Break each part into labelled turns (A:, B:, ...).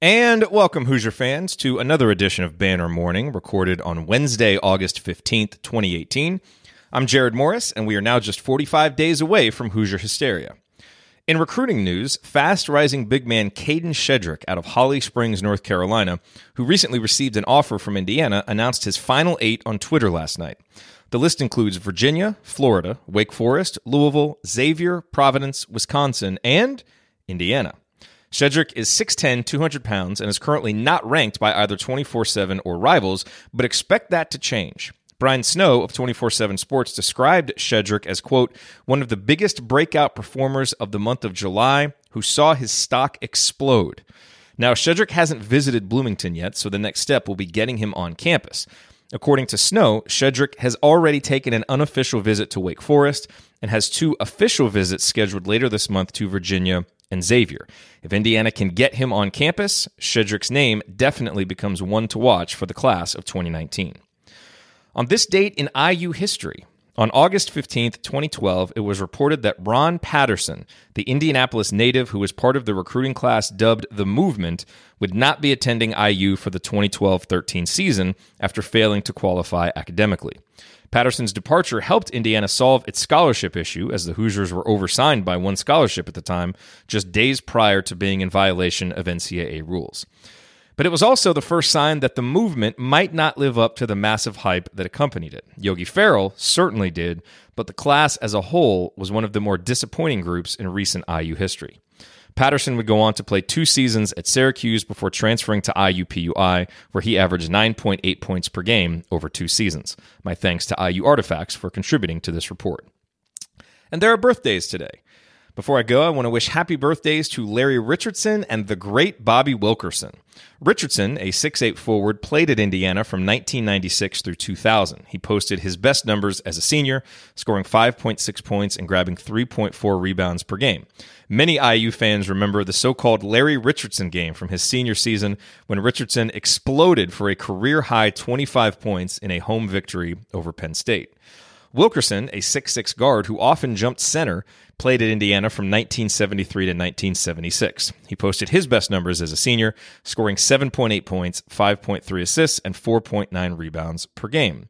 A: And welcome, Hoosier fans, to another edition of Banner Morning, recorded on Wednesday, August 15th, 2018. I'm Jared Morris, and we are now just 45 days away from Hoosier hysteria. In recruiting news, fast rising big man Kadin Shedrick out of Holly Springs, North Carolina, who recently received an offer from Indiana, announced his final eight on Twitter last night. The list includes Virginia, Florida, Wake Forest, Louisville, Xavier, Providence, Wisconsin, and Indiana. Shedrick is 6'10, 200 pounds, and is currently not ranked by either 24 7 or rivals, but expect that to change. Brian Snow of 24 7 Sports described Shedrick as, quote, one of the biggest breakout performers of the month of July who saw his stock explode. Now, Shedrick hasn't visited Bloomington yet, so the next step will be getting him on campus. According to Snow, Shedrick has already taken an unofficial visit to Wake Forest and has two official visits scheduled later this month to Virginia and Xavier. If Indiana can get him on campus, Shedrick's name definitely becomes one to watch for the class of 2019. On this date in IU history, on August 15th, 2012, it was reported that Ron Patterson, the Indianapolis native who was part of the recruiting class dubbed the Movement, would not be attending IU for the 2012 13 season after failing to qualify academically. Patterson's departure helped Indiana solve its scholarship issue, as the Hoosiers were oversigned by one scholarship at the time, just days prior to being in violation of NCAA rules. But it was also the first sign that the movement might not live up to the massive hype that accompanied it. Yogi Ferrell certainly did, but the class as a whole was one of the more disappointing groups in recent IU history. Patterson would go on to play two seasons at Syracuse before transferring to IUPUI, where he averaged 9.8 points per game over two seasons. My thanks to IU Artifacts for contributing to this report. And there are birthdays today. Before I go, I want to wish happy birthdays to Larry Richardson and the great Bobby Wilkerson. Richardson, a 6'8 forward, played at Indiana from 1996 through 2000. He posted his best numbers as a senior, scoring 5.6 points and grabbing 3.4 rebounds per game. Many IU fans remember the so called Larry Richardson game from his senior season when Richardson exploded for a career high 25 points in a home victory over Penn State. Wilkerson, a 6'6 guard who often jumped center, played at Indiana from 1973 to 1976. He posted his best numbers as a senior, scoring 7.8 points, 5.3 assists, and 4.9 rebounds per game.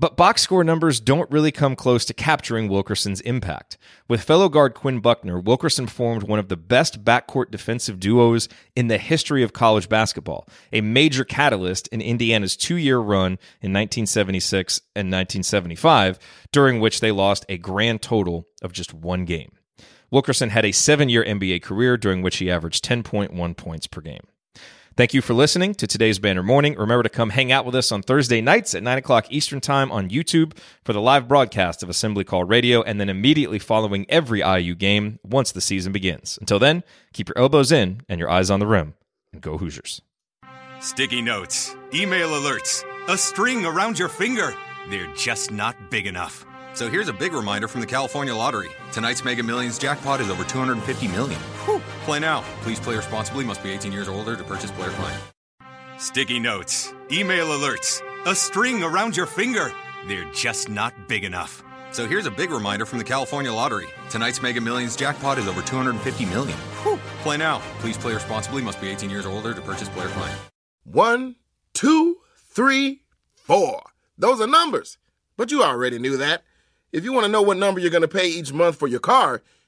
A: But box score numbers don't really come close to capturing Wilkerson's impact. With fellow guard Quinn Buckner, Wilkerson formed one of the best backcourt defensive duos in the history of college basketball, a major catalyst in Indiana's two year run in 1976 and 1975, during which they lost a grand total of just one game. Wilkerson had a seven year NBA career during which he averaged 10.1 points per game. Thank you for listening to today's Banner Morning. Remember to come hang out with us on Thursday nights at 9 o'clock Eastern Time on YouTube for the live broadcast of Assembly Call Radio, and then immediately following every IU game once the season begins. Until then, keep your elbows in and your eyes on the rim, and go Hoosiers.
B: Sticky notes, email alerts, a string around your finger. They're just not big enough.
C: So here's a big reminder from the California Lottery. Tonight's Mega Millions jackpot is over 250 million. Whew. Play now. Please play responsibly. Must be 18 years or older to purchase player client.
B: Sticky notes, email alerts, a string around your finger. They're just not big enough.
C: So here's a big reminder from the California Lottery. Tonight's Mega Millions jackpot is over 250 million. Whew. Play now. Please play responsibly. Must be 18 years or older to purchase player client.
D: One, two, three, four. Those are numbers. But you already knew that. If you want to know what number you're going to pay each month for your car,